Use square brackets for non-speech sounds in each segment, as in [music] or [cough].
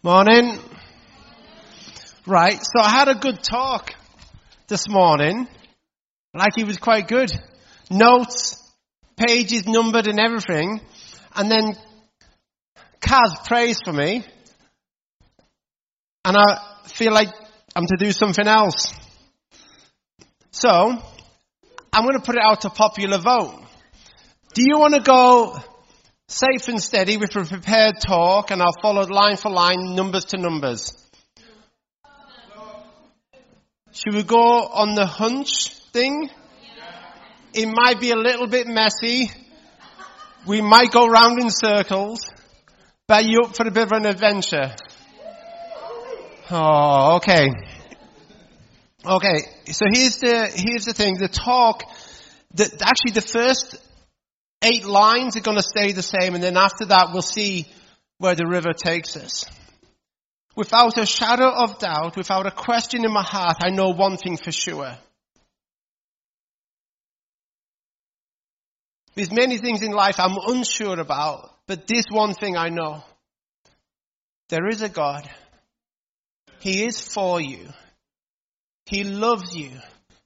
Morning. Right, so I had a good talk this morning. Like he was quite good. Notes, pages numbered and everything. And then Kaz prays for me. And I feel like I'm to do something else. So, I'm going to put it out to popular vote. Do you want to go safe and steady with a prepared talk and I'll follow line for line, numbers to numbers. Should we go on the hunch thing? It might be a little bit messy. We might go round in circles. But you up for a bit of an adventure? Oh, okay. Okay, so here's the, here's the thing. The talk, the, actually the first eight lines are going to stay the same, and then after that, we'll see where the river takes us. Without a shadow of doubt, without a question in my heart, I know one thing for sure. There's many things in life I'm unsure about, but this one thing I know. There is a God. He is for you. He loves you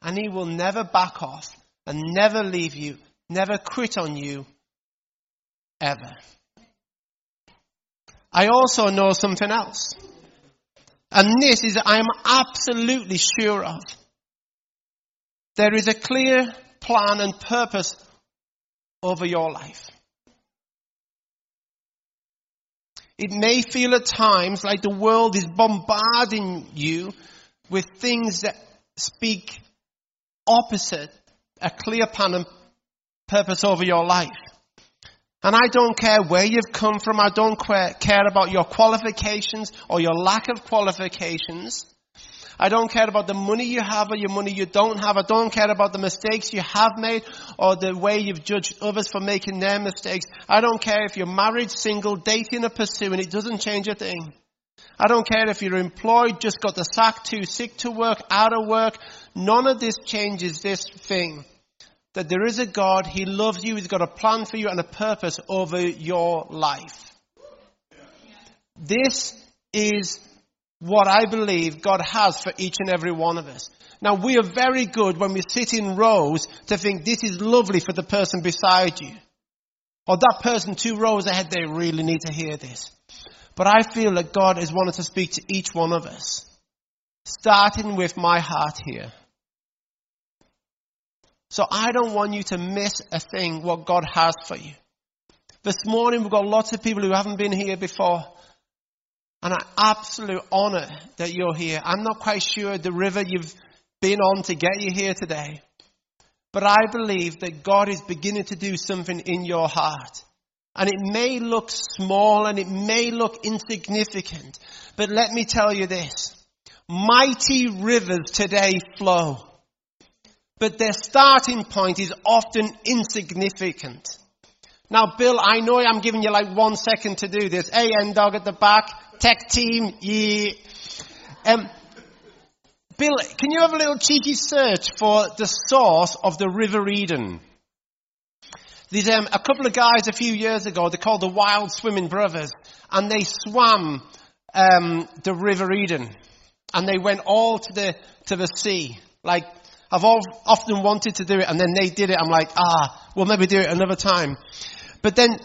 and he will never back off and never leave you never quit on you ever. I also know something else. And this is I am absolutely sure of. There is a clear plan and purpose over your life. It may feel at times like the world is bombarding you with things that speak opposite a clear plan and purpose over your life. And I don't care where you've come from. I don't care about your qualifications or your lack of qualifications. I don't care about the money you have or your money you don't have. I don't care about the mistakes you have made or the way you've judged others for making their mistakes. I don't care if you're married, single, dating or pursuing. It doesn't change a thing. I don't care if you're employed, just got the sack, too sick to work, out of work. None of this changes this thing that there is a God, He loves you, He's got a plan for you and a purpose over your life. This is what I believe God has for each and every one of us. Now we are very good when we sit in rows to think this is lovely for the person beside you. Or that person two rows ahead, they really need to hear this. But I feel that God has wanted to speak to each one of us. Starting with my heart here. So I don't want you to miss a thing what God has for you. This morning we've got lots of people who haven't been here before. And I absolute honor that you're here. I'm not quite sure the river you've been on to get you here today. But I believe that God is beginning to do something in your heart. And it may look small and it may look insignificant. But let me tell you this. Mighty rivers today flow but their starting point is often insignificant. Now, Bill, I know I'm giving you like one second to do this. Hey, N dog at the back, tech team, yeah. Um, Bill, can you have a little cheeky search for the source of the River Eden? There's um, a couple of guys a few years ago, they're called the Wild Swimming Brothers, and they swam um, the River Eden. And they went all to the, to the sea, like I've often wanted to do it and then they did it. I'm like, ah, we'll maybe do it another time. But then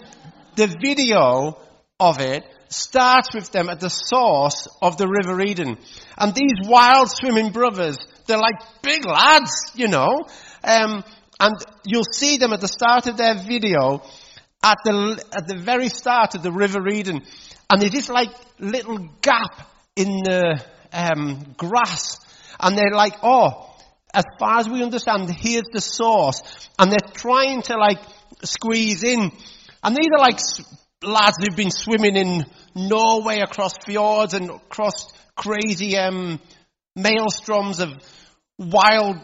the video of it starts with them at the source of the River Eden. And these wild swimming brothers, they're like big lads, you know. Um, and you'll see them at the start of their video at the, at the very start of the River Eden. And there's this like little gap in the um, grass. And they're like, oh, as far as we understand, here's the source. And they're trying to like squeeze in. And these are like lads who've been swimming in Norway across fjords and across crazy um, maelstroms of wild,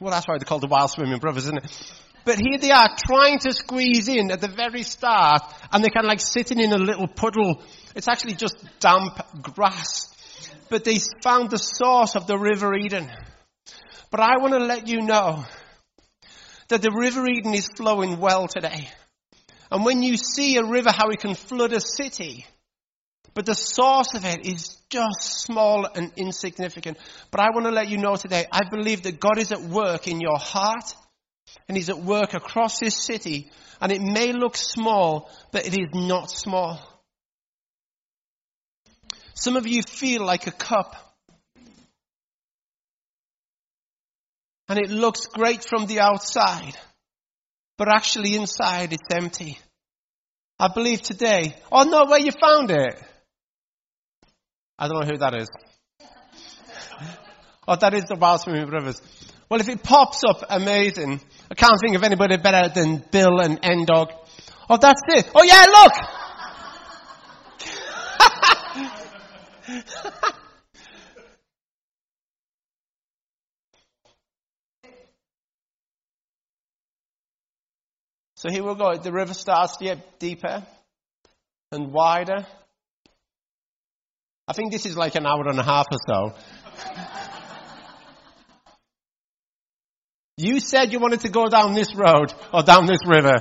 well that's why they're called the wild swimming brothers, isn't it? But here they are trying to squeeze in at the very start and they're kind of like sitting in a little puddle. It's actually just damp grass. But they found the source of the River Eden. But I want to let you know that the River Eden is flowing well today. And when you see a river, how it can flood a city, but the source of it is just small and insignificant. But I want to let you know today, I believe that God is at work in your heart and He's at work across this city and it may look small, but it is not small. Some of you feel like a cup. And it looks great from the outside, but actually inside it's empty. I believe today, oh no, where you found it? I don't know who that is. oh, that is the Wild Swimming Brothers. Well, if it pops up, amazing. I can't think of anybody better than Bill and Endog. Oh, that's it. Oh yeah, look! [laughs] so here we go. The river starts deeper and wider. I think this is like an hour and a half or so. you said you wanted to go down this road or down this river.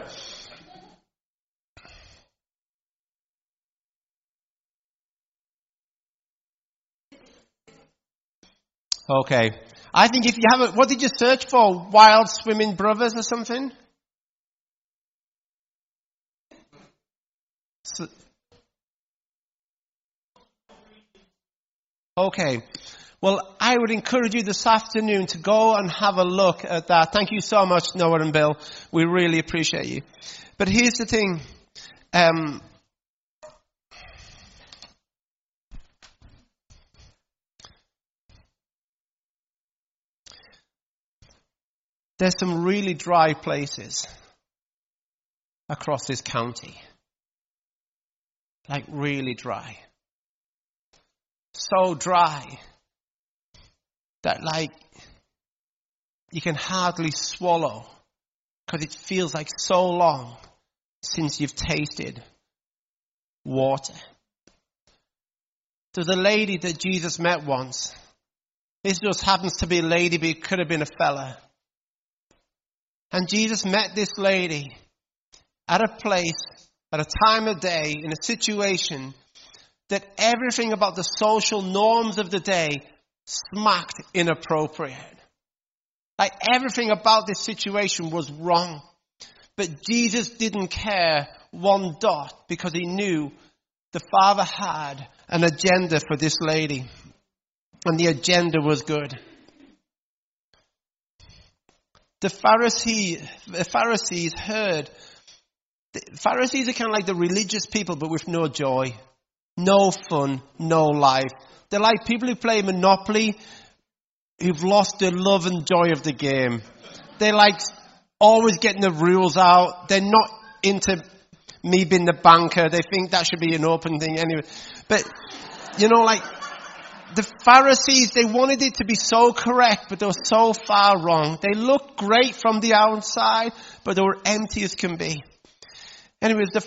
Okay. I think if you have a, what did you search for? Wild swimming brothers or something? Okay. Well, I would encourage you this afternoon to go and have a look at that. Thank you so much, Noah and Bill. We really appreciate you. But here's the thing. Um, There's some really dry places across this county. Like really dry. So dry that like you can hardly swallow because it feels like so long since you've tasted water. There's a lady that Jesus met once. This just happens to be a lady, but it could have been a fella. And Jesus met this lady at a place, at a time of day, in a situation that everything about the social norms of the day smacked inappropriate. Like everything about this situation was wrong. But Jesus didn't care one dot because he knew the Father had an agenda for this lady. And the agenda was good the Pharisee, the Pharisees heard. The Pharisees are kind of like the religious people, but with no joy, no fun, no life. They're like people who play Monopoly, who've lost the love and joy of the game. They're like always getting the rules out. They're not into me being the banker. They think that should be an open thing anyway. But, you know, like, the Pharisees, they wanted it to be so correct, but they were so far wrong. They looked great from the outside, but they were empty as can be. Anyways, the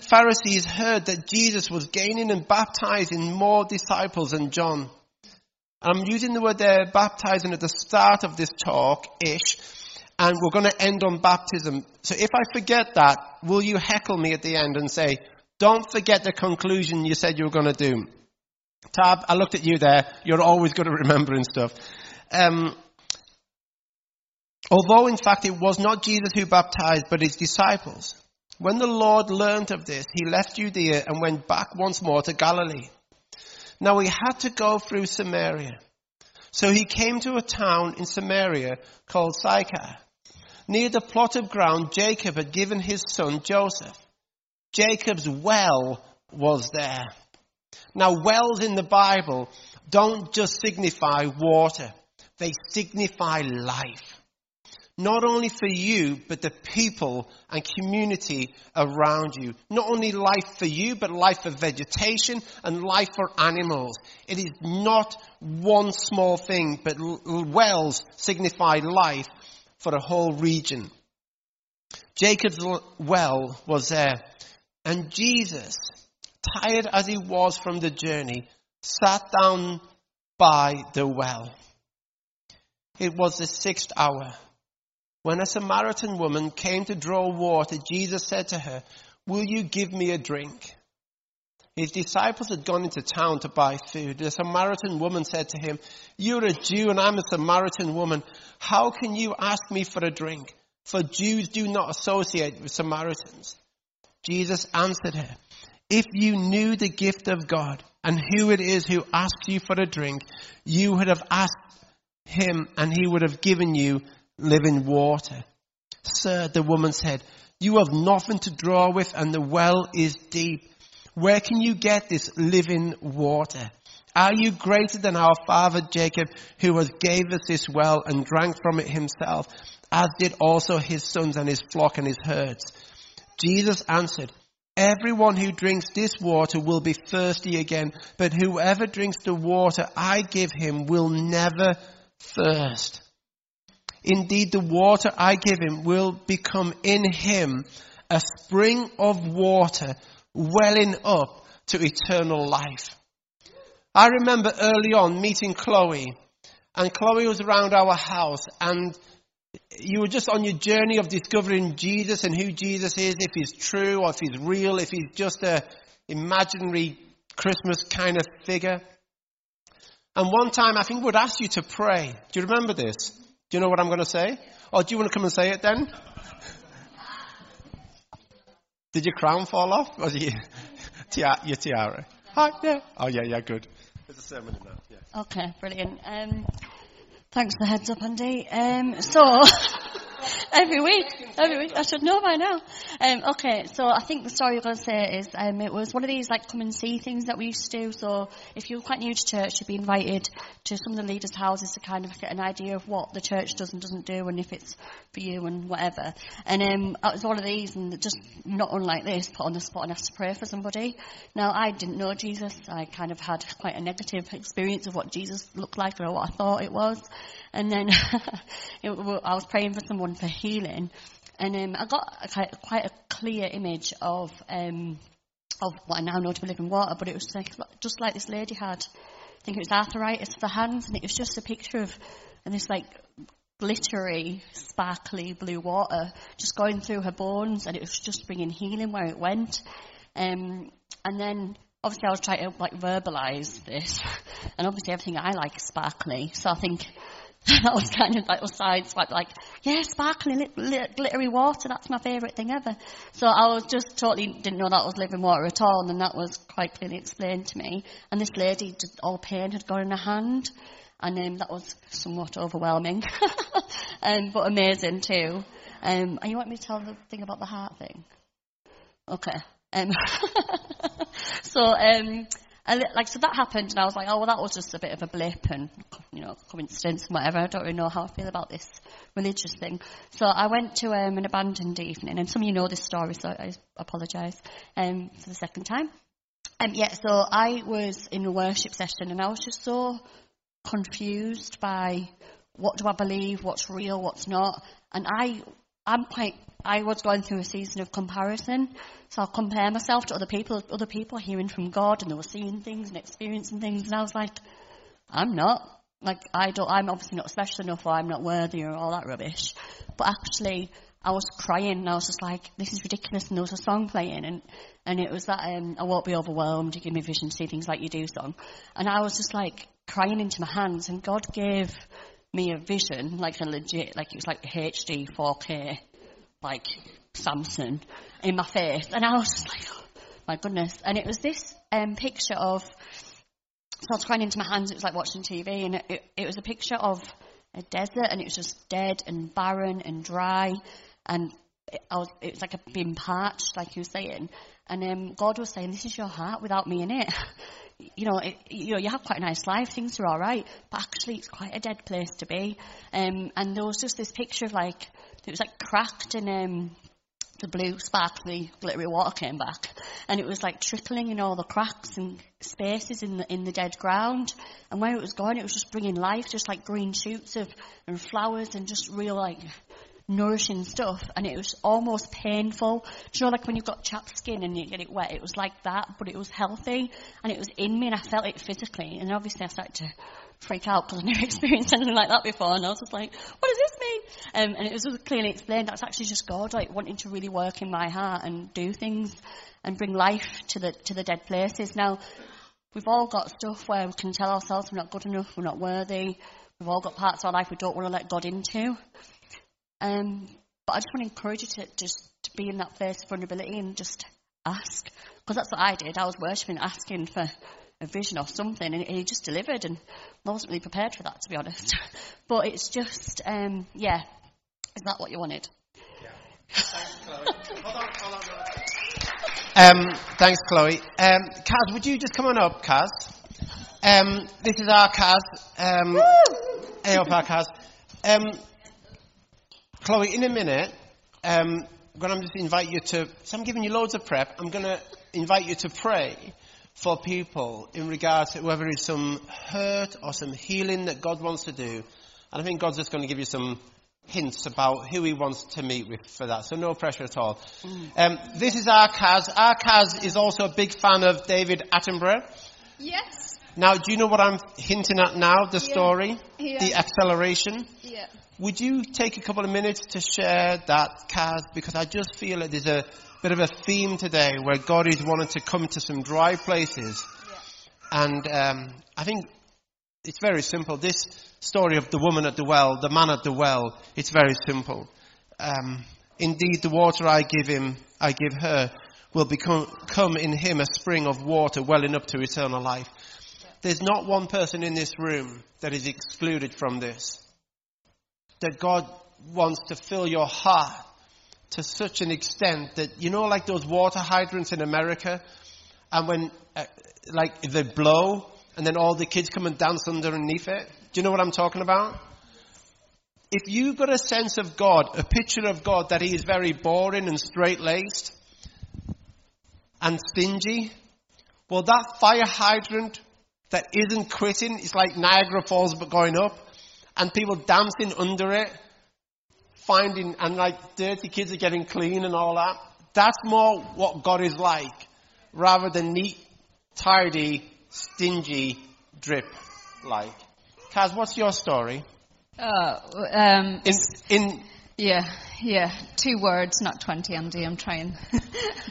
Pharisees heard that Jesus was gaining and baptizing more disciples than John. I'm using the word there, baptizing at the start of this talk, ish, and we're going to end on baptism. So if I forget that, will you heckle me at the end and say, don't forget the conclusion you said you were going to do? Tab, I looked at you there. You're always good at remembering stuff. Um, although, in fact, it was not Jesus who baptized, but his disciples. When the Lord learned of this, he left Judea and went back once more to Galilee. Now he had to go through Samaria. So he came to a town in Samaria called Sychar. Near the plot of ground Jacob had given his son Joseph. Jacob's well was there. Now, wells in the Bible don't just signify water, they signify life. Not only for you, but the people and community around you. Not only life for you, but life for vegetation and life for animals. It is not one small thing, but wells signify life for a whole region. Jacob's well was there. And Jesus tired as he was from the journey, sat down by the well. It was the sixth hour. When a Samaritan woman came to draw water, Jesus said to her, Will you give me a drink? His disciples had gone into town to buy food. The Samaritan woman said to him, You're a Jew and I'm a Samaritan woman. How can you ask me for a drink? For Jews do not associate with Samaritans. Jesus answered her, If you knew the gift of God and who it is who asks you for a drink, you would have asked him and he would have given you living water. Sir, the woman said, You have nothing to draw with and the well is deep. Where can you get this living water? Are you greater than our father Jacob, who has gave us this well and drank from it himself, as did also his sons and his flock and his herds? Jesus answered, Everyone who drinks this water will be thirsty again, but whoever drinks the water I give him will never thirst. Indeed, the water I give him will become in him a spring of water welling up to eternal life. I remember early on meeting Chloe, and Chloe was around our house, and you were just on your journey of discovering Jesus and who Jesus is, if he's true or if he's real, if he's just a imaginary Christmas kind of figure. And one time I think we'd ask you to pray. Do you remember this? Do you know what I'm going to say? Or do you want to come and say it then? Did your crown fall off? Was it your tiara? Hi, yeah. Oh, yeah, yeah, good. There's a sermon in that. Yeah. Okay, brilliant. Um, thanks for the heads up, Andy. Um, so, [laughs] every week, every week, I should know by now. Um, okay, so I think the story you're going to say is um, it was one of these like come and see things that we used to do. So if you're quite new to church, you'd be invited to some of the leaders' houses to kind of get an idea of what the church does and doesn't do, and if it's for you and whatever. And um, it was one of these, and just not unlike this, put on the spot and asked to pray for somebody. Now I didn't know Jesus. I kind of had quite a negative experience of what Jesus looked like or what I thought it was. And then [laughs] it, I was praying for someone for healing, and um, I got a, quite a clear image of um, of what I now know to be living water, but it was like, just like this lady had. I think it was arthritis of the hands, and it was just a picture of and this like glittery, sparkly blue water just going through her bones, and it was just bringing healing where it went. Um, and then obviously I was trying to like verbalise this, [laughs] and obviously everything I like is sparkly, so I think [laughs] that was kind of like a side swipe, like, yeah, sparkling, glittery water, that's my favourite thing ever. So I was just totally didn't know that was living water at all, and then that was quite clearly explained to me. And this lady, just all pain had gone in her hand, and um, that was somewhat overwhelming, [laughs] um, but amazing too. Um, and you want me to tell the thing about the heart thing? Okay. Um, [laughs] so, um, like, so that happened, and I was like, oh, well, that was just a bit of a blip and, you know, coincidence and whatever. I don't really know how I feel about this religious thing. So I went to um, an abandoned evening, and some of you know this story, so I apologise um, for the second time. Um, yeah, so I was in a worship session, and I was just so confused by what do I believe, what's real, what's not. And I, I'm quite, I was going through a season of comparison. So I'll compare myself to other people, other people hearing from God and they were seeing things and experiencing things. And I was like, I'm not. Like, I don't, I'm obviously not special enough or I'm not worthy or all that rubbish. But actually, I was crying and I was just like, this is ridiculous. And there was a song playing and, and it was that, um, I won't be overwhelmed. You give me vision, to see things like you do song. And I was just like crying into my hands and God gave me a vision, like a legit, like it was like HD 4K, like Samsung in my face. And I was just like, oh, my goodness. And it was this um, picture of, so I was crying into my hands, it was like watching TV, and it, it, was a picture of a desert, and it was just dead and barren and dry, and it, I was, it was like a being parched, like you were saying. And um, God was saying, this is your heart without me in it. [laughs] you know, it, you know, you have quite a nice life, things are all right, but actually it's quite a dead place to be. Um, and there was just this picture of like, it was like cracked and um, the blue, sparkly, glittery water came back, and it was like trickling in all the cracks and spaces in the in the dead ground. And where it was going, it was just bringing life, just like green shoots of and flowers, and just real like nourishing stuff, and it was almost painful. Do you know, like when you've got chapped skin and you get it wet, it was like that, but it was healthy, and it was in me, and I felt it physically, and obviously I started to freak out because I've never [laughs] experienced anything like that before, and I was just like, what does this mean? Um, and it was clearly explained that's actually just God, like wanting to really work in my heart and do things and bring life to the to the dead places. Now, we've all got stuff where we can tell ourselves we're not good enough, we're not worthy. We've all got parts of our life we don't want to let God into. Um, but I just want to encourage you to just to be in that place of vulnerability and just ask, because that's what I did. I was worshiping, asking for a vision or something, and he just delivered, and I wasn't really prepared for that, to be honest. [laughs] but it's just, um, yeah, is that what you wanted? Yeah. Thanks, Chloe. hold on, hold on. Um, thanks, Chloe. Um, Kaz, would you just come on up, Kaz? Um, this is our Kaz. Um, hey up, our Kaz. Um, Chloe, in a minute, um, I'm going to just invite you to. So I'm giving you loads of prep. I'm going to invite you to pray for people in regards to whether it's some hurt or some healing that God wants to do. And I think God's just going to give you some hints about who he wants to meet with for that. So no pressure at all. Mm. Um, this is our Kaz. Our Kaz is also a big fan of David Attenborough. Yes. Now, do you know what I'm hinting at now? The yeah. story? Yeah. The acceleration? Yeah. Would you take a couple of minutes to share that, Kaz? Because I just feel that there's a bit of a theme today where God is wanting to come to some dry places. Yeah. And um, I think it's very simple. This story of the woman at the well, the man at the well, it's very simple. Um, Indeed, the water I give him, I give her, will become come in him a spring of water welling up to eternal life. There's not one person in this room that is excluded from this. That God wants to fill your heart to such an extent that, you know, like those water hydrants in America, and when, uh, like, they blow, and then all the kids come and dance underneath it. Do you know what I'm talking about? If you've got a sense of God, a picture of God that He is very boring and straight laced and stingy, well, that fire hydrant that isn't quitting is like Niagara Falls but going up, and people dancing under it finding, and like dirty kids are getting clean and all that. That's more what God is like, rather than neat, tidy, stingy, drip like. Kaz, what's your story? Uh, um, in, in yeah, yeah, two words, not 20, Andy, I'm trying.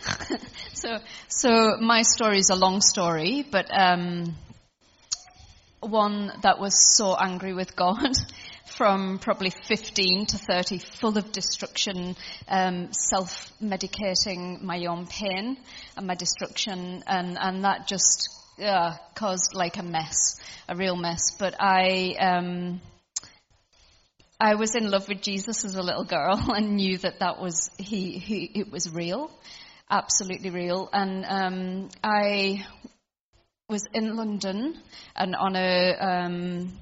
[laughs] so, so my story is a long story, but, um, one that was so angry with God [laughs] from probably 15 to 30, full of destruction, um, self-medicating my own pain and my destruction, and, and that just uh, caused like a mess, a real mess. But I, um, I was in love with Jesus as a little girl [laughs] and knew that that was he, he it was real, absolutely real. And um, I was in London and on a um,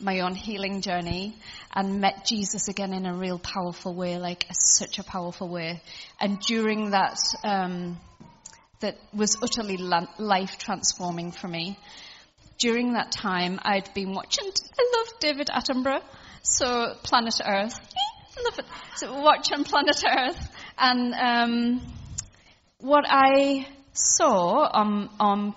my own healing journey and met Jesus again in a real powerful way, like a, such a powerful way. And during that, um, that was utterly life transforming for me. During that time, I'd been watching. I love David Attenborough, so Planet Earth. I love it. So watching Planet Earth, and um, what I saw on on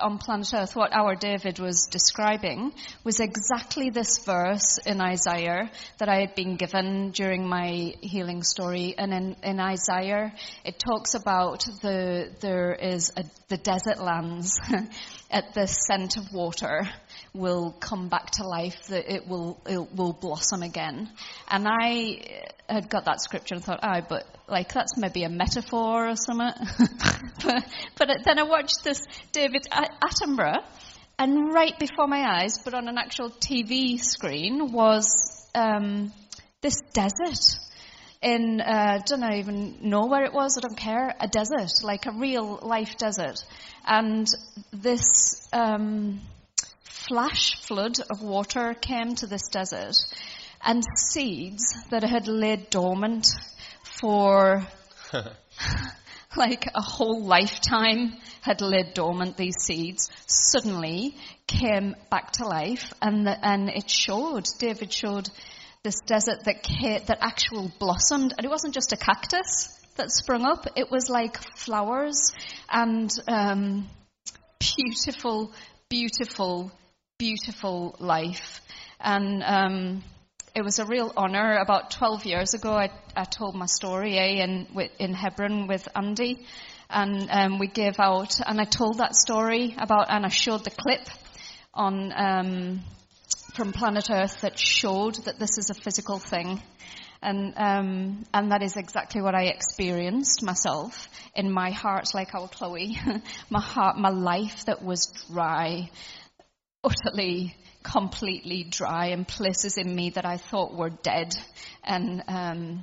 on planet Earth, what our David was describing was exactly this verse in Isaiah that I had been given during my healing story. And in, in Isaiah, it talks about the, there is a, the desert lands [laughs] at the scent of water will come back to life, that it will, it will blossom again. And I had got that scripture and thought, oh, but like that's maybe a metaphor or something. [laughs] but, but then I watched this David Attenborough, and right before my eyes, but on an actual TV screen, was um, this desert in uh, don't I even know where it was. I don't care. A desert, like a real life desert, and this um, flash flood of water came to this desert, and seeds that had laid dormant for [laughs] like a whole lifetime had laid dormant these seeds suddenly came back to life and the, and it showed david showed this desert that ca- that actual blossomed, and it wasn't just a cactus that sprung up. It was like flowers and um, beautiful, beautiful, beautiful life. And um, it was a real honor. About 12 years ago, I, I told my story eh, in, in Hebron with Andy, and um, we gave out, and I told that story about, and I showed the clip on um, from Planet Earth that showed that this is a physical thing. And, um, and that is exactly what I experienced myself in my heart, like our Chloe. [laughs] my heart, my life that was dry, utterly, completely dry, and places in me that I thought were dead and um,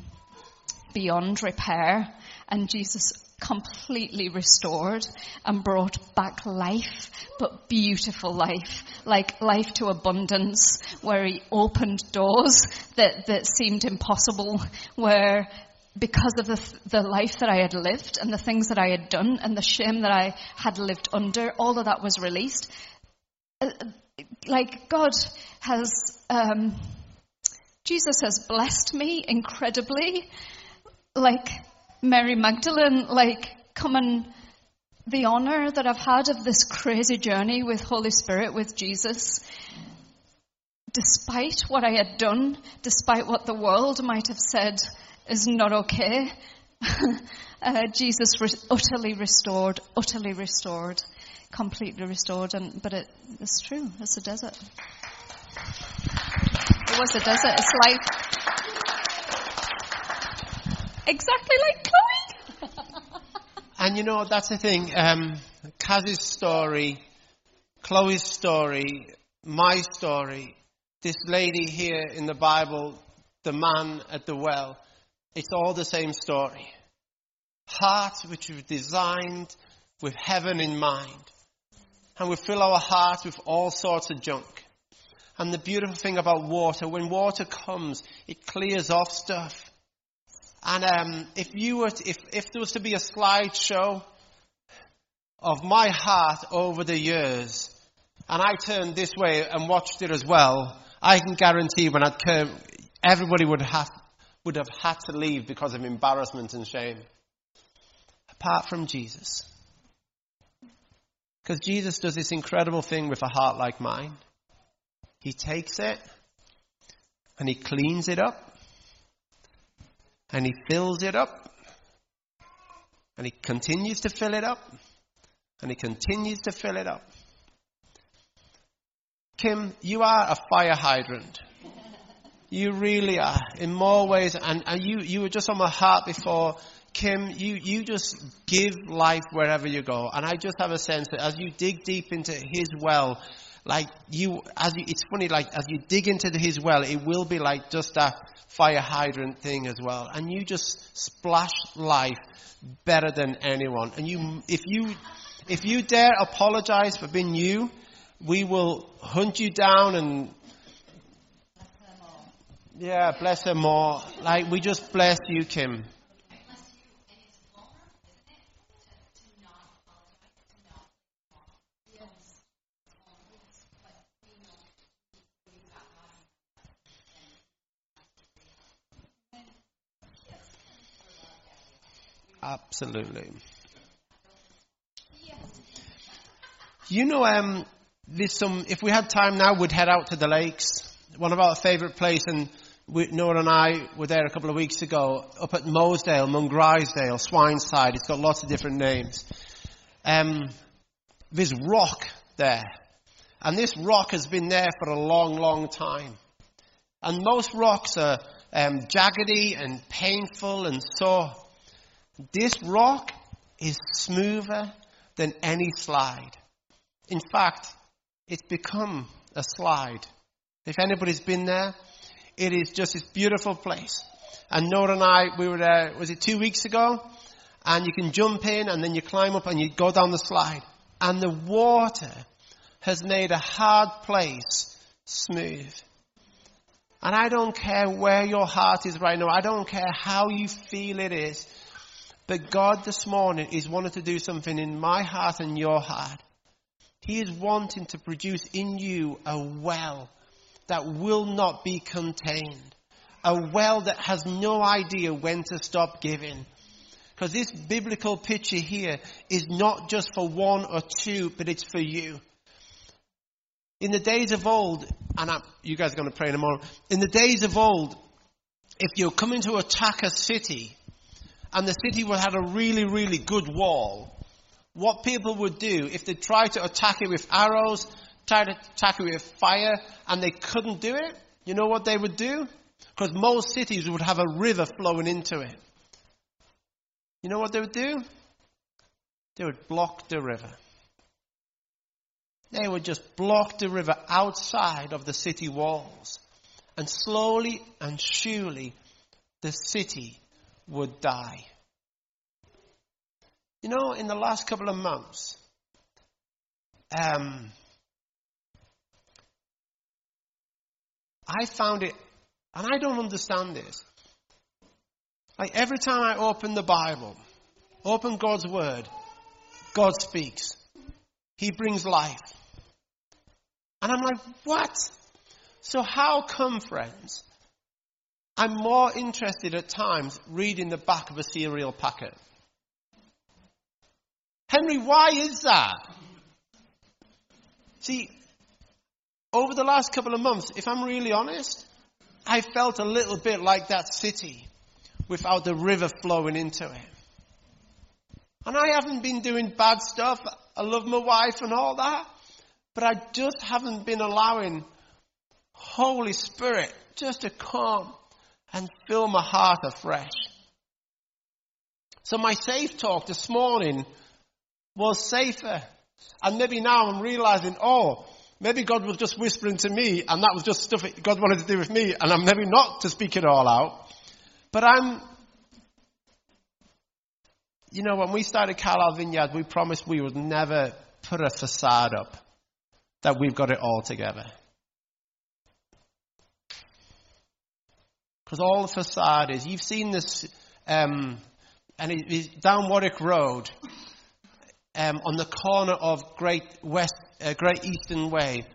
beyond repair. And Jesus completely restored and brought back life, but beautiful life, like life to abundance, where he opened doors that, that seemed impossible, where because of the, the life that I had lived and the things that I had done and the shame that I had lived under, all of that was released. Like God has, um, Jesus has blessed me incredibly. Like Mary Magdalene, like, come and the honor that I've had of this crazy journey with Holy Spirit, with Jesus, despite what I had done, despite what the world might have said is not okay, [laughs] uh, Jesus re- utterly restored, utterly restored, completely restored. And but it, it's true. It's a desert. It was a desert. It's like exactly like Chloe. [laughs] And you know, that's the thing. Um, Kaz's story, Chloe's story, my story, this lady here in the Bible, the man at the well, it's all the same story. Hearts which were designed with heaven in mind. And we fill our hearts with all sorts of junk. And the beautiful thing about water, when water comes, it clears off stuff. And um, if you were, to, if if there was to be a slideshow of my heart over the years, and I turned this way and watched it as well, I can guarantee when I'd come, everybody would have would have had to leave because of embarrassment and shame. Apart from Jesus. Because Jesus does this incredible thing with a heart like mine. He takes it and he cleans it up and he fills it up and he continues to fill it up and he continues to fill it up. Kim, you are a fire hydrant. You really are, in more ways, and, and you, you were just on my heart before. Kim, you, you just give life wherever you go. And I just have a sense that as you dig deep into His well, like you, as you, it's funny, like as you dig into His well, it will be like just that fire hydrant thing as well. And you just splash life better than anyone. And you, if you, if you dare apologize for being you, we will hunt you down and yeah, bless her more. Like we just bless you, Kim. Absolutely. You know, um, there's some. If we had time now, we'd head out to the lakes. One of our favourite places, and we, Nora and I were there a couple of weeks ago, up at Mosedale, Mungrisdale, Swineside. It's got lots of different names. Um, there's rock there, and this rock has been there for a long, long time. And most rocks are um, jaggedy and painful and sore. This rock is smoother than any slide. In fact, it's become a slide. If anybody's been there, it is just this beautiful place. And Nora and I, we were there, was it two weeks ago? And you can jump in and then you climb up and you go down the slide. And the water has made a hard place smooth. And I don't care where your heart is right now. I don't care how you feel it is. But God this morning is wanting to do something in my heart and your heart. He is wanting to produce in you a well that will not be contained. a well that has no idea when to stop giving. Because this biblical picture here is not just for one or two, but it's for you. In the days of old, and I'm, you guys are going to pray in a moment. In the days of old, if you're coming to attack a city, and the city would have a really, really good wall, what people would do if they tried to attack it with arrows, tried to attack it with fire, and they couldn't do it, you know what they would do? Because most cities would have a river flowing into it. You know what they would do? They would block the river. They would just block the river outside of the city walls. And slowly and surely the city would die. You know, in the last couple of months, um, I found it, and I don't understand this. Like every time I open the Bible, open God's Word, God speaks. He brings life. And I'm like, what? So how come, friends, I'm more interested at times reading the back of a cereal packet? Henry, why is that? See, over the last couple of months, if I'm really honest, I felt a little bit like that city without the river flowing into it. And I haven't been doing bad stuff. I love my wife and all that. But I just haven't been allowing Holy Spirit just to come and fill my heart afresh. So my safe talk this morning was safer. And maybe now I'm realizing, oh, maybe God was just whispering to me and that was just stuff God wanted to do with me and I'm maybe not to speak it all out. But I'm, you know, when we started Carlisle Vineyard, we promised we would never put a facade up that we've got it all together. Because all the facade is, you've seen this, um, and it is down Warwick Road, um, on the corner of Great West, uh, Great Eastern Way.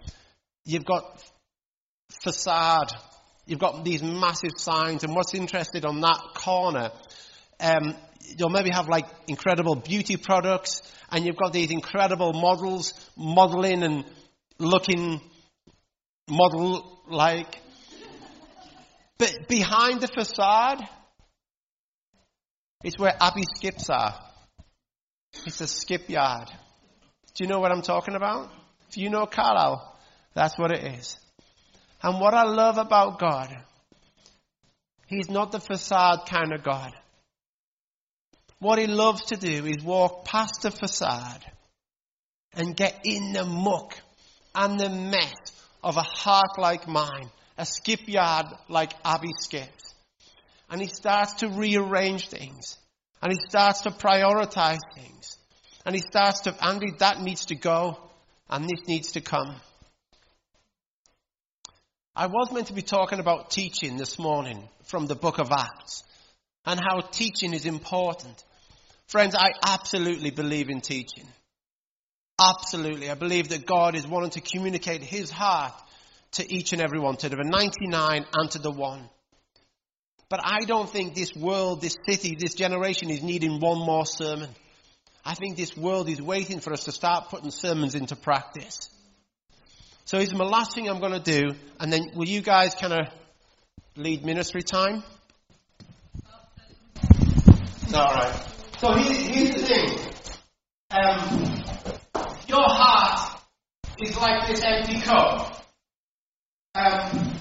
You've got facade. You've got these massive signs, and what's interesting on that corner, um, you'll maybe have like incredible beauty products, and you've got these incredible models modeling and looking model like. But behind the facade is where Abbey skips are. It's a skip yard. Do you know what I'm talking about? If you know Carlisle, that's what it is. And what I love about God, He's not the facade kind of God. What He loves to do is walk past the facade and get in the muck and the mess of a heart like mine, a skip yard like Abbey skips. And He starts to rearrange things. And He starts to prioritize things. And He starts to, Andy, that needs to go and this needs to come. I was meant to be talking about teaching this morning from the book of Acts and how teaching is important. Friends, I absolutely believe in teaching. Absolutely. I believe that God is wanting to communicate His heart to each and every one, to the 99 and to the one. But I don't think this world, this city, this generation is needing one more sermon. I think this world is waiting for us to start putting sermons into practice. So here's my last thing I'm going to do, and then will you guys kind of lead ministry time? All right. So here's the thing. Um, your heart is like this empty cup. Um,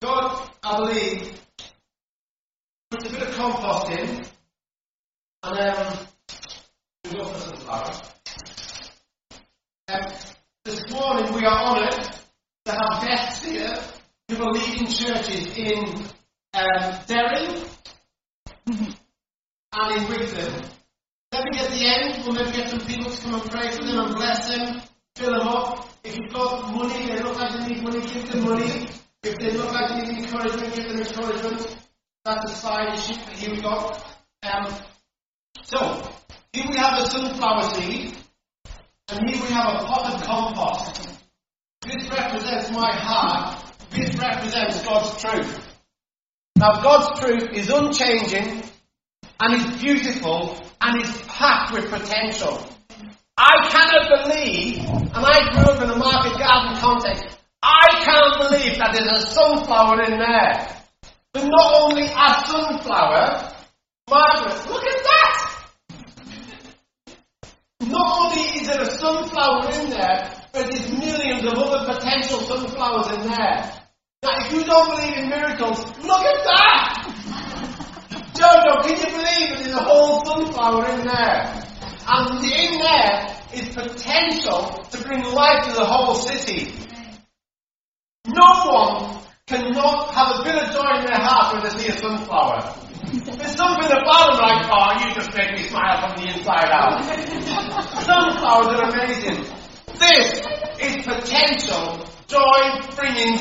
God, I believe, puts a bit of compost in, and um, we go for some flowers. Um, this morning we are honoured to have guests here who are leading churches in um, Derry [laughs] and in Wigton. Maybe at the end we'll maybe get some people to come and pray for them and bless them, fill them up. If you've got money, they look like they need money, give them money. If they look like they need encouragement, give them encouragement. That's a side issue that here we go. Um, so, here we have a sunflower seed. And here we have a pot of compost. This represents my heart. This represents God's truth. Now, God's truth is unchanging and is beautiful and is packed with potential. I cannot believe, and I grew up in a market garden context, I can't believe that there's a sunflower in there. But not only a sunflower, Margaret, look at that! Not only is there a sunflower in there, but there's millions of other potential sunflowers in there. Now, if you don't believe in miracles, look at that! Jojo, can you believe that there's a whole sunflower in there? And in there is potential to bring life to the whole city. No one cannot have a bit of joy in their heart when they see a sunflower. There's something about them like, oh, you just make me smile from the inside out. [laughs] Sunflowers are amazing. This is potential, joy bringing.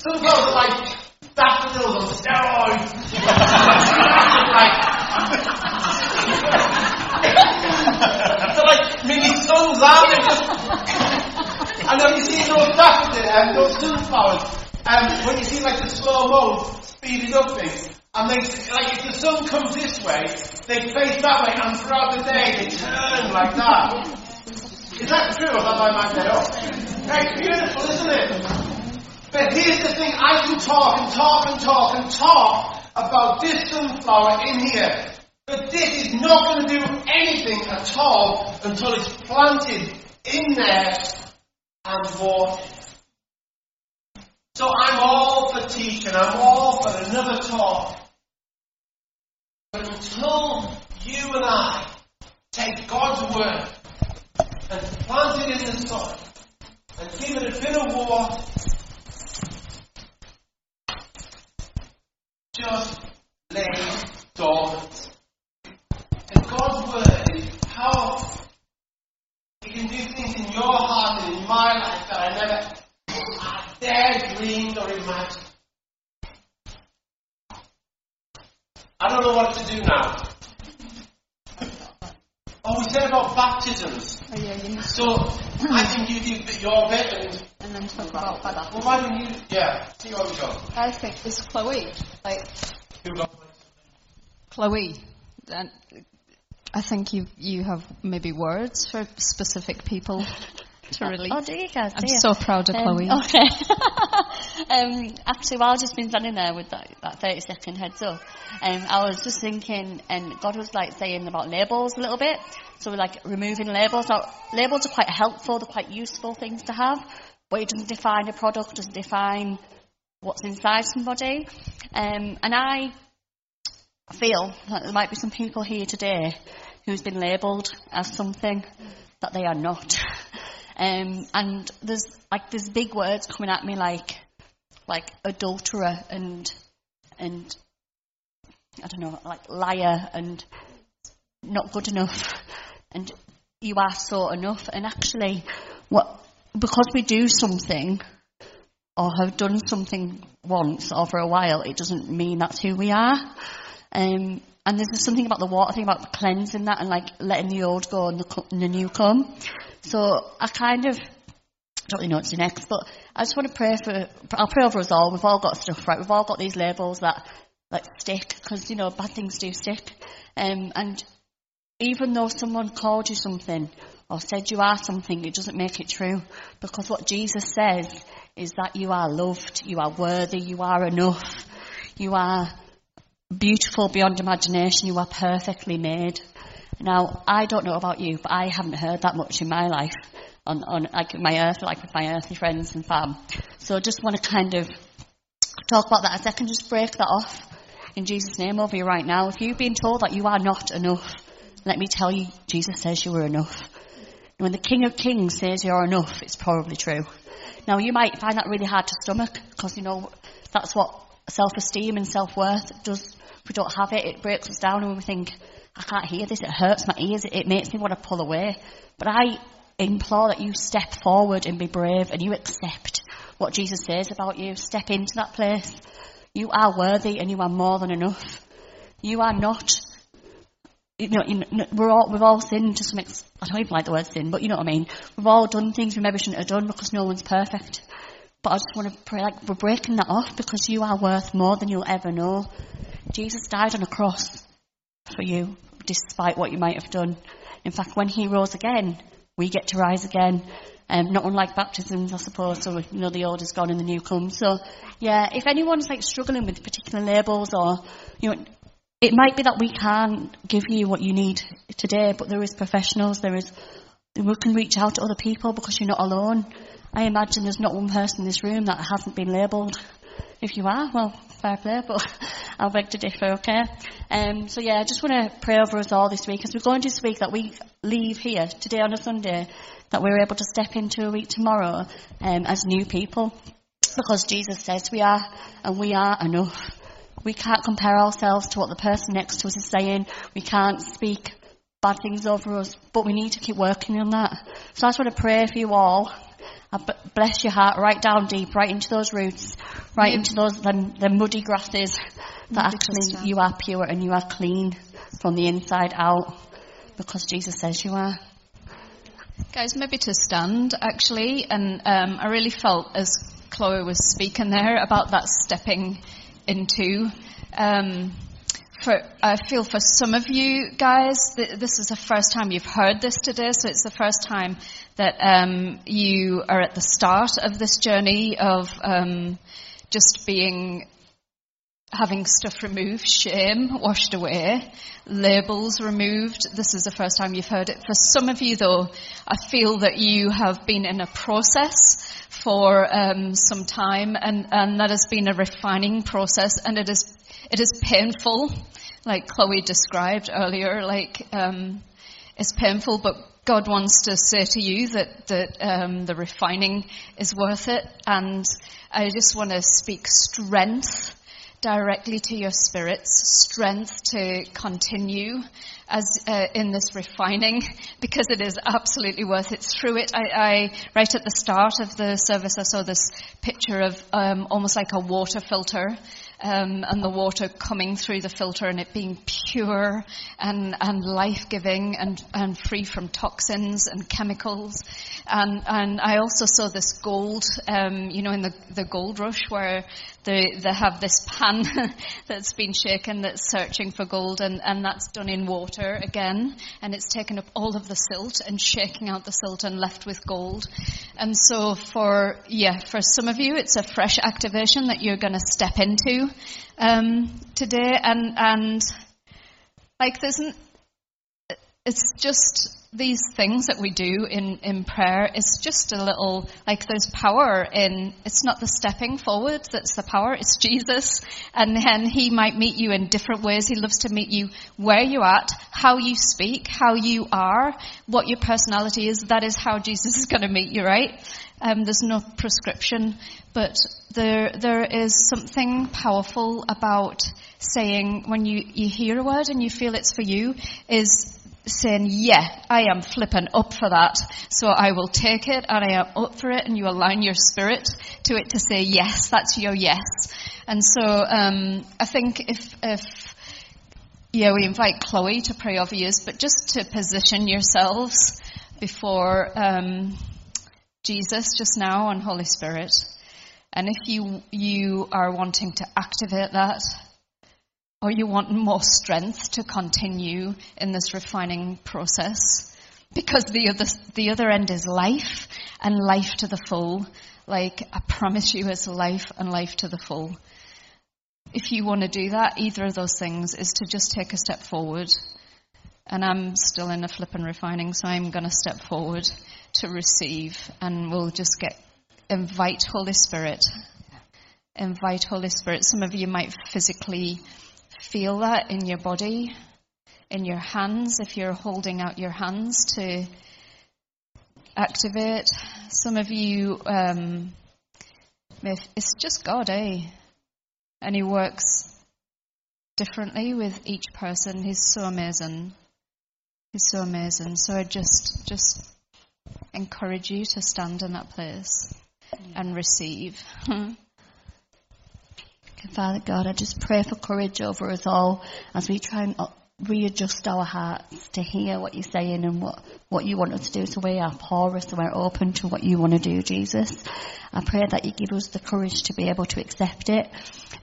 Sunflowers are like daffodils on steroids. [laughs] like, they're like mini suns, aren't? Just, and then you see those daffodils and those sunflowers, and when you see like the slow mo speeding up things, and they, like if the sun comes this way, they face that way, and throughout the day they turn like that. Is that true, or have I made that up? It's beautiful, isn't it? But here's the thing, I can talk and talk and talk and talk about this sunflower in here. But this is not going to do anything at all until it's planted in there and watered. So I'm all for teaching, I'm all for another talk. But until you and I take God's word and plant it in the soil and give it a bit of water, just lay dormant. God's word is powerful. It can do things in your heart and in my life that I never I dared dreamed or imagined. I don't know what to do now. Oh, we said about baptisms. Oh, yeah, you must. So I think you do your bit and And then talk about that. well why don't you yeah, see how we go. I think it's Chloe. Like, Who got Chloe. And I think you you have maybe words for specific people [laughs] to release. Oh, do you guys? I'm you? so proud of Um, Chloe. [laughs] Okay. [laughs] um, actually, while I've just been standing there with that, that 30 second heads up, um, I was just thinking, and God was like saying about labels a little bit. So we're like removing labels. Now, labels are quite helpful, they're quite useful things to have, but it doesn't define a product, doesn't define what's inside somebody. Um, and I feel that there might be some people here today who's been labelled as something that they are not. Um, and there's like there's big words coming at me like like adulterer and and I don't know like liar and not good enough and you are so enough and actually what because we do something or have done something once or for a while it doesn't mean that's who we are um, and there's something about the water thing about cleansing that and like letting the old go and the, and the new come so I kind of don't really know what to do next, but I just want to pray for. I'll pray over us all. We've all got stuff, right? We've all got these labels that like stick because you know bad things do stick. Um, and even though someone called you something or said you are something, it doesn't make it true because what Jesus says is that you are loved, you are worthy, you are enough, you are beautiful beyond imagination, you are perfectly made. Now, I don't know about you, but I haven't heard that much in my life on, on like my earth, like with my earthly friends and fam. So I just want to kind of talk about that a second, just break that off in Jesus' name over you right now. If you've been told that you are not enough, let me tell you, Jesus says you are enough. When the King of Kings says you're enough, it's probably true. Now you might find that really hard to stomach because you know that's what self-esteem and self-worth does. We don't have it, it breaks us down and we think, I can't hear this, it hurts my ears, it, makes me want to pull away. But I implore that you step forward and be brave and you accept what Jesus says about you. Step into that place. You are worthy and you are more than enough. You are not. You know, you know, we're all, we've all sinned to some ex- I don't even like the word sin, but you know what I mean. We've all done things we maybe shouldn't have done because no one's perfect. But I just want to pray, like, we're breaking that off because you are worth more than you'll ever know. Jesus died on a cross for you, despite what you might have done. In fact, when he rose again, we get to rise again. Um, not unlike baptisms, I suppose. So you know the old is gone and the new comes. So yeah, if anyone's like struggling with particular labels or you know, it might be that we can't give you what you need today, but there is professionals. There is we can reach out to other people because you're not alone. I imagine there's not one person in this room that hasn't been labelled. If you are, well, fair play, but [laughs] I'll beg to differ, okay? Um, so yeah, I just want to pray over us all this week as we're going to speak that we leave here today on a Sunday, that we're able to step into a week tomorrow um, as new people. Because Jesus says we are, and we are enough. We can't compare ourselves to what the person next to us is saying. We can't speak bad things over us, but we need to keep working on that. So I just want to pray for you all bless your heart right down deep, right into those roots, right into those the, the muddy grasses. That actually you are pure and you are clean from the inside out, because Jesus says you are. Guys, maybe to stand actually, and um, I really felt as Chloe was speaking there about that stepping into. Um, for, I feel for some of you guys, th- this is the first time you've heard this today, so it's the first time that um, you are at the start of this journey of um, just being having stuff removed, shame washed away, labels removed. This is the first time you've heard it. For some of you, though, I feel that you have been in a process for um, some time, and, and that has been a refining process, and it is it is painful, like Chloe described earlier. Like um, it's painful, but God wants to say to you that that um, the refining is worth it, and I just want to speak strength directly to your spirits, strength to continue as uh, in this refining, [laughs] because it is absolutely worth it. Through it, I, I right at the start of the service, I saw this picture of um, almost like a water filter um, and the water coming through the filter and it being pure and, and life-giving and, and free from toxins and chemicals. And, and I also saw this gold, um, you know, in the, the gold rush where they, they have this pan [laughs] that's been shaken that's searching for gold and, and that's done in water again and it's taken up all of the silt and shaking out the silt and left with gold. And so for, yeah, for some of you it's a fresh activation that you're going to step into um, today and, and like there's, it's just these things that we do in, in prayer is just a little, like there's power in, it's not the stepping forward that's the power, it's Jesus. And then he might meet you in different ways. He loves to meet you where you're at, how you speak, how you are, what your personality is. That is how Jesus is going to meet you, right? Um, there's no prescription, but there, there is something powerful about saying when you, you hear a word and you feel it's for you is saying, yeah, I am flipping up for that. So I will take it and I am up for it and you align your spirit to it to say, yes, that's your yes. And so, um, I think if, if, yeah, we invite Chloe to pray over you, but just to position yourselves before, um, Jesus just now and Holy Spirit. And if you, you are wanting to activate that, or you want more strength to continue in this refining process? Because the other, the other end is life and life to the full. Like, I promise you it's life and life to the full. If you want to do that, either of those things is to just take a step forward. And I'm still in a flip and refining, so I'm going to step forward to receive and we'll just get, invite Holy Spirit. Invite Holy Spirit. Some of you might physically feel that in your body, in your hands, if you're holding out your hands to activate. Some of you, um, it's just God, eh? And He works differently with each person. He's so amazing. He's so amazing. So I just, just encourage you to stand in that place and receive. [laughs] Father God, I just pray for courage over us all as we try and readjust our hearts to hear what you're saying and what, what you want us to do. So we are porous and we're open to what you want to do, Jesus. I pray that you give us the courage to be able to accept it.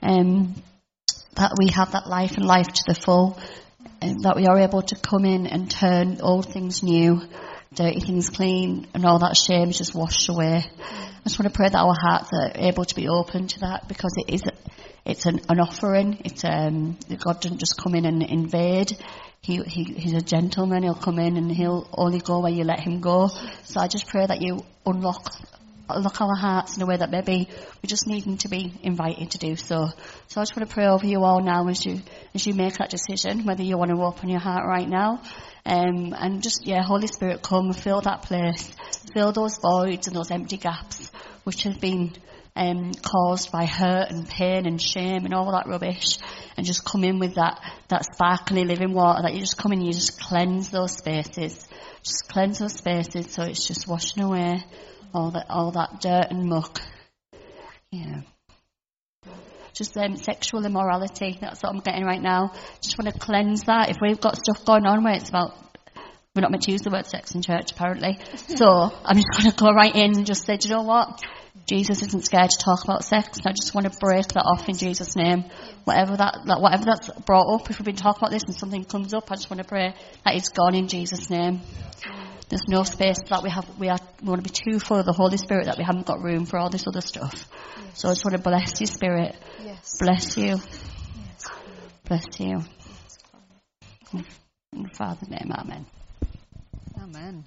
Um, that we have that life and life to the full. And that we are able to come in and turn all things new, dirty things clean, and all that shame is just washed away. I just want to pray that our hearts are able to be open to that because it is it's an, an offering. It's um, God doesn't just come in and invade. He, he he's a gentleman. He'll come in and he'll only go where you let him go. So I just pray that you unlock unlock our hearts in a way that maybe we just need them to be invited to do so. So I just want to pray over you all now as you as you make that decision, whether you want to open your heart right now. Um, and just, yeah, Holy Spirit, come fill that place, fill those voids and those empty gaps which have been um, caused by hurt and pain and shame and all that rubbish, and just come in with that, that sparkly living water that you just come in and you just cleanse those spaces. Just cleanse those spaces so it's just washing away all that, all that dirt and muck. Yeah. Just um, sexual immorality, that's what I'm getting right now. Just want to cleanse that. If we've got stuff going on where it's about we're not meant to use the word sex in church, apparently. [laughs] So I'm just going to go right in and just say, do you know what? Jesus isn't scared to talk about sex. and I just want to break that off in Jesus' name. Whatever that, that, whatever that's brought up, if we've been talking about this and something comes up, I just want to pray that it's gone in Jesus' name. There's no space that we have. We are. We want to be too full of the Holy Spirit that we haven't got room for all this other stuff. Yes. So I just want to bless you, Spirit. Yes. Bless you. Yes. Bless you. In the Father's name, Amen. Amen.